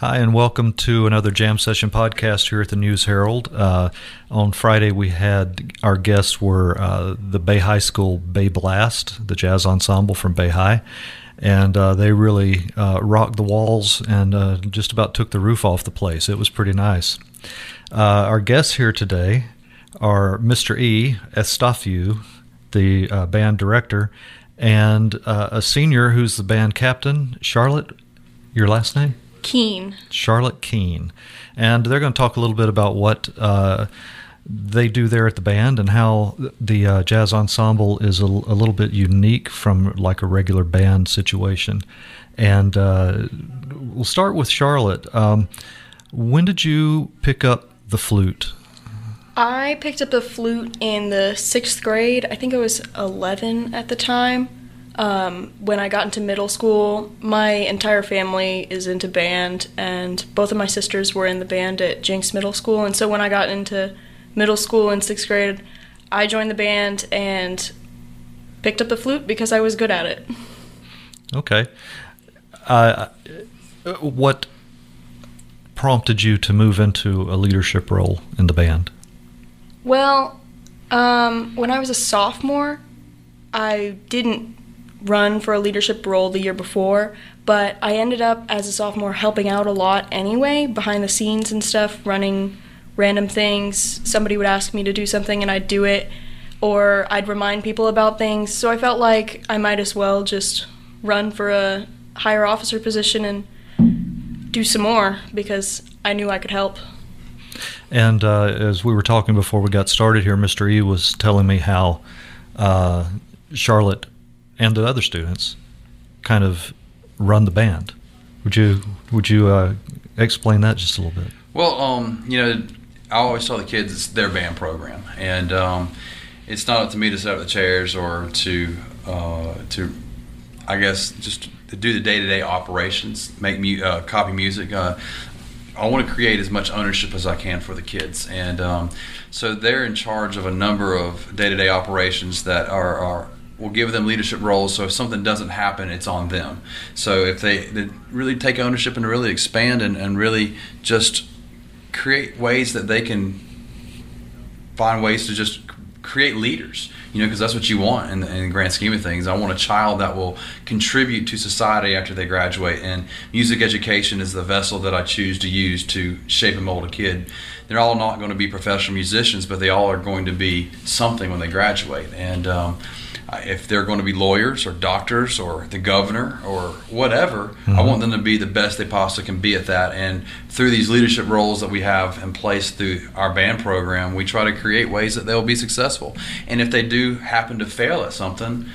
Hi, and welcome to another Jam Session podcast here at the News Herald. Uh, on Friday, we had our guests were uh, the Bay High School Bay Blast, the jazz ensemble from Bay High, and uh, they really uh, rocked the walls and uh, just about took the roof off the place. It was pretty nice. Uh, our guests here today are Mr. E. Estafiu, the band director, and a senior who's the band captain. Charlotte, your last name? Keene. Charlotte Keene. And they're going to talk a little bit about what uh, they do there at the band and how the uh, jazz ensemble is a, a, little bit unique from like a regular band situation. And uh, we'll start with Charlotte. Um, when did you pick up the flute? I picked up the flute in the sixth grade. I think I was 11 at the time. Um, when I got into middle school, my entire family is into band, and both of my sisters were in the band at Jinks Middle School. And so when I got into middle school in sixth grade, I joined the band and picked up the flute because I was good at it. Okay. Uh, what prompted you to move into a leadership role in the band? Well, um, when I was a sophomore, I didn't run for a leadership role the year before, but I ended up as a sophomore helping out a lot anyway, behind the scenes and stuff, running random things. Somebody would ask me to do something and I'd do it, or I'd remind people about things. So I felt like I might as well just run for a higher officer position and do some more because I knew I could help. And uh, as we were talking before we got started here, Mr. E was telling me how uh, Charlotte and the other students kind of run the band. Would you would you uh, explain that just a little bit? Well, um, you know, I always tell the kids it's their band program, and um, it's not up to me to set up the chairs or to uh, to, I guess, just to do the day to day operations, make mu- uh, copy music. Uh, I want to create as much ownership as I can for the kids, and um, so they're in charge of a number of day to day operations that are, are will give them leadership roles. So if something doesn't happen, it's on them. So if they, they really take ownership and really expand and, and really just create ways that they can find ways to just create leaders you know because that's what you want in the, in the, grand scheme of things i want a child that will contribute to society after they graduate and music education is the vessel that i choose to use to shape and mold a kid they're all not going to be professional musicians but they all are going to be something when they graduate and um, if they're going to be lawyers or doctors or the governor or whatever, mm-hmm. I want them to be the best they possibly can be at that. And through these leadership roles that we have in place through our band program, we try to create ways that they'll be successful. And if they do happen to fail at something,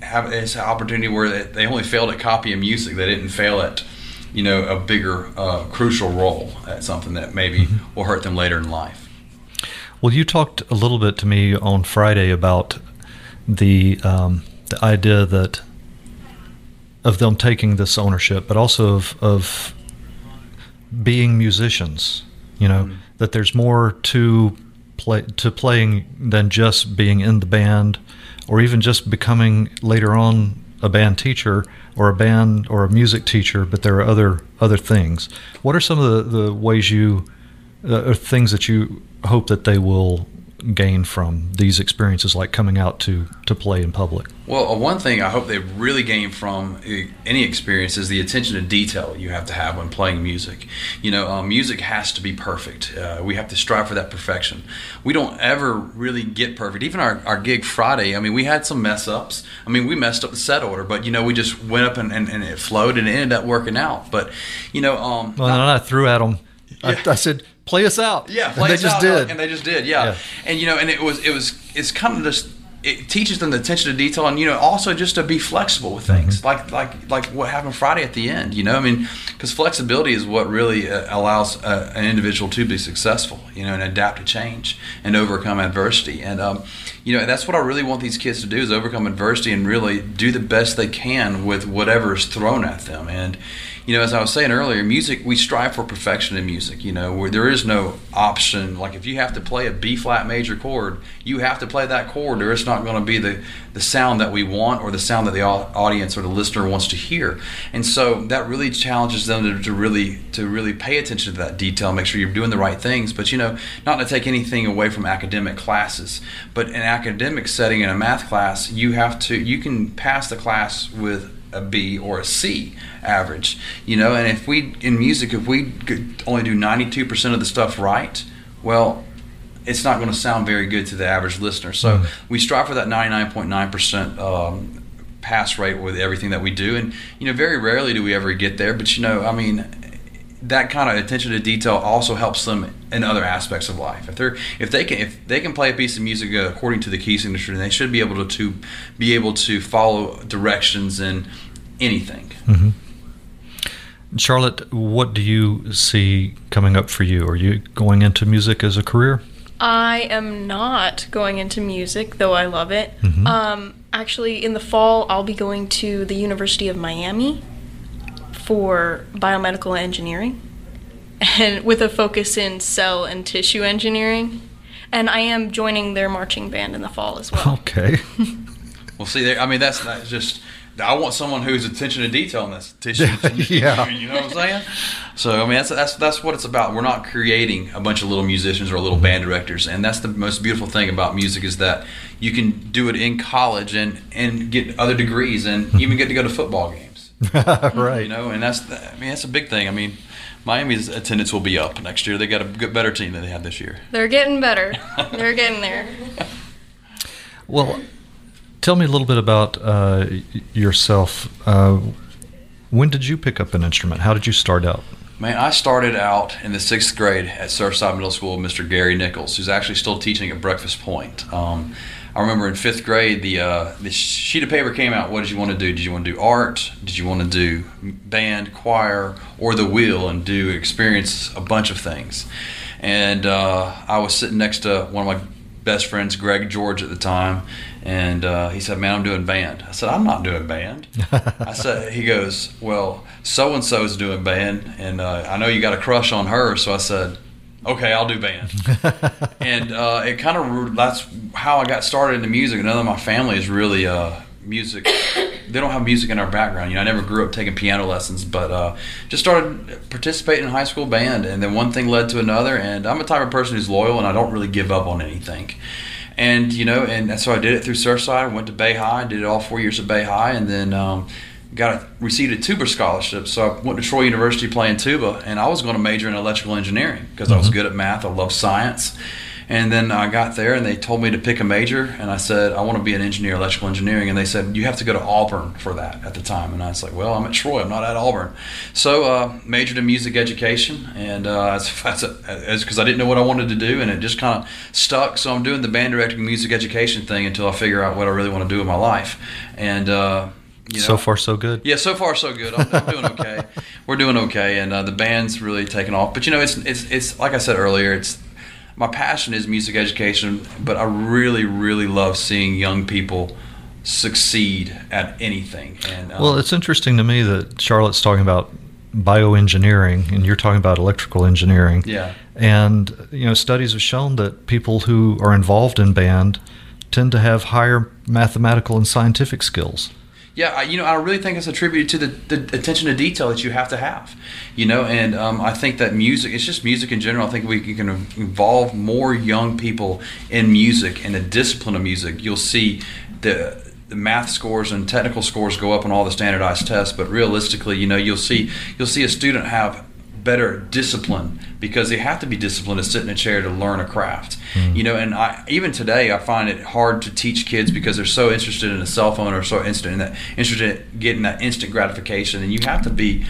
have it's an opportunity where they only failed at copying music. They didn't fail at you know a bigger uh, crucial role at something that maybe mm-hmm. will hurt them later in life. Well, you talked a little bit to me on Friday about the um, the idea that of them taking this ownership, but also of of being musicians. You know mm-hmm. that there's more to play to playing than just being in the band, or even just becoming later on a band teacher or a band or a music teacher. But there are other other things. What are some of the, the ways you uh, things that you hope that they will gain from these experiences, like coming out to to play in public? Well, uh, one thing I hope they really gain from uh, any experience is the attention to detail you have to have when playing music. You know, um, music has to be perfect. Uh, we have to strive for that perfection. We don't ever really get perfect. Even our, our gig Friday, I mean, we had some mess ups. I mean, we messed up the set order, but, you know, we just went up and, and, and it flowed and it ended up working out. But, you know, um, well, I, I threw at them. Yeah. I, I said, play us out. Yeah, play and they just out, did, and they just did. Yeah. yeah. and you know, and it was it was it's kind of just it teaches them the attention to detail, and you know, also just to be flexible with things, mm-hmm. like like like what happened Friday at the end. You know, I mean, because flexibility is what really uh, allows uh, an individual to be successful. You know, and adapt to change and overcome adversity, and um, you know, that's what I really want these kids to do is overcome adversity and really do the best they can with whatever is thrown at them, and you know, as I was saying earlier, music we strive for perfection in music. You know, where there is no option. Like if you have to play a B flat major chord, you have to play that chord, or it's not going to be the the sound that we want or the sound that the audience or the listener wants to hear. And so that really challenges them to, to really to really pay attention to that detail, make sure you're doing the right things. But you know, not to take anything away from academic classes, but in academic setting in a math class, you have to you can pass the class with a B or a C average, you know. And if we in music, if we only do 92% of the stuff right, well, it's not going to sound very good to the average listener. So mm-hmm. we strive for that 99.9% um, pass rate with everything that we do, and you know, very rarely do we ever get there. But you know, I mean, that kind of attention to detail also helps them in other aspects of life. If they're if they can if they can play a piece of music according to the key signature, they should be able to, to be able to follow directions in anything. Mm-hmm. Charlotte, what do you see coming up for you? Are you going into music as a career? I am not going into music, though I love it. Mm-hmm. Um, actually, in the fall, I'll be going to the University of Miami for biomedical engineering and with a focus in cell and tissue engineering. And I am joining their marching band in the fall as well. Okay. well, see, there, I mean, that's, that's just I want someone who's attention to detail in this tissue. yeah, you know what I'm saying. So I mean, that's that's that's what it's about. We're not creating a bunch of little musicians or little band directors, and that's the most beautiful thing about music is that you can do it in college and and get other degrees and even get to go to football games. right. You know, and that's I mean that's a big thing. I mean. Miami's attendance will be up next year. They got a good, better team than they had this year. They're getting better. They're getting there. Well, Tell me a little bit about uh, yourself. Uh, when did you pick up an instrument? How did you start out? Man, I started out in the sixth grade at Surfside Middle School with Mr. Gary Nichols, who's actually still teaching at Breakfast Point. Um, I remember in fifth grade, the uh, the sheet of paper came out. What did you want to do? Did you want to do art? Did you want to do band, choir, or the wheel and do experience a bunch of things? And uh, I was sitting next to one of my best friends, Greg George, at the time, and uh, he said, "Man, I'm doing band." I said, "I'm not doing band." I said, "He goes, well, so and so is doing band, and uh, I know you got a crush on her." So I said, "Okay, I'll do band." and uh, it kind of that's how I got started into music. None of my family is really uh, music. They don't have music in our background. You know, I never grew up taking piano lessons, but uh, just started participating in high school band, and then one thing led to another. And I'm a type of person who's loyal, and I don't really give up on anything and you know, and so I did it through Surfside. Went to Bay High, did it all four years at Bay High, and then um, got a, received a tuba scholarship. So I went to Troy University playing tuba, and I was going to major in electrical engineering because mm-hmm. I was mm-hmm. good at math. I love science. And then I got there and they told me to pick a major. And I said, I want to be an engineer, electrical engineering. And they said, you have to go to Auburn for that at the time. And I was like, well, I'm at Troy, I'm not at Auburn. So uh, majored in music education. And uh, because I didn't know what I wanted to do. And it just kind of stuck. So I'm doing the band directing music education thing until I figure out what I really want to do with my life. And, uh, you know, so far, so good. Yeah, so far, so good. I'm, I'm doing okay. We're doing okay, and uh, the band's really taken off. But you know, it's it's it's like I said earlier. It's my passion is music education, but I really, really love seeing young people succeed at anything. And um, well, it's interesting to me that Charlotte's talking about bioengineering and you're talking about electrical engineering. Yeah. And you know, studies have shown that people who are involved in band tend to have higher mathematical and scientific skills yeah, I, you know, I really think it's attributed to the, the attention to detail that you have to have, you know, and um, I think that music, it's just music in general. I think we can involve more young people in music and the discipline of music. You'll see the the math scores and technical scores go up on all the standardized tests, but realistically, you know, you'll see you'll see a student have better discipline because they have to be disciplined to sit in a chair to learn a craft. Mm. You know, and I even today I find it hard to teach kids because they're so interested in a cell phone or so interested in that interested in getting that instant gratification, and you have to be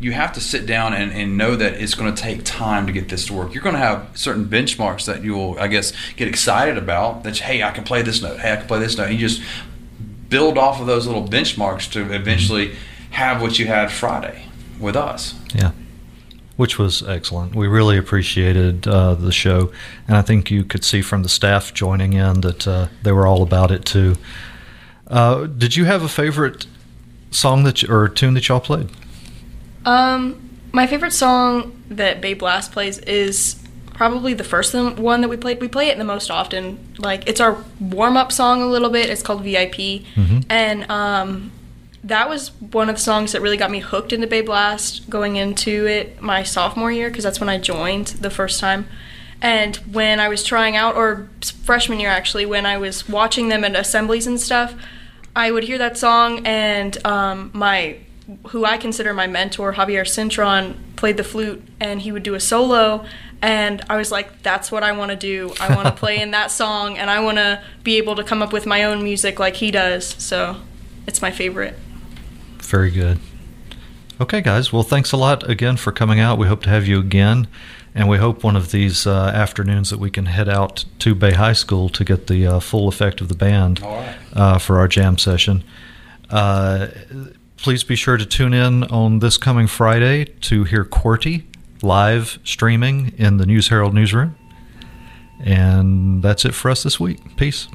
you have to sit down and, and know that it's going to take time to get this to work. You're going to have certain benchmarks that you will, I guess, get excited about. That hey, I can play this note. Hey, I can play this note. And you just build off of those little benchmarks to eventually have what you had Friday with us. Yeah which was excellent. We really appreciated uh, the show, and I think you could see from the staff joining in that uh, they were all about it too. Uh, did you have a favorite song that you, or tune that y'all played? Um, my favorite song that Bay Blast plays is probably the first one that we played. We play it the most often. Like it's our warm up song a little bit. It's called VIP, Mm-hmm. and um, that was one of the songs that really got me hooked into Bay Blast going into it my sophomore year because that's when I joined the first time. And when I was trying out, or freshman year actually, when I was watching them at assemblies and stuff, I would hear that song, and um, my who I consider my mentor, Javier Cintron, played the flute, and he would do a solo. And I was like, that's what I want to do. I want to play in that song, and I want to be able to come up with my own music like he does. So it's my favorite. Very good. Okay, guys. Well, thanks a lot again for coming out. We hope to have you again. And we hope one of these uh, afternoons that we can head out to Bay High School to get the uh, full effect of the band right. uh, for our jam session. Uh, please be sure to tune in on this coming Friday to hear Quarty live streaming in the News Herald newsroom. And that's it for us this week. Peace.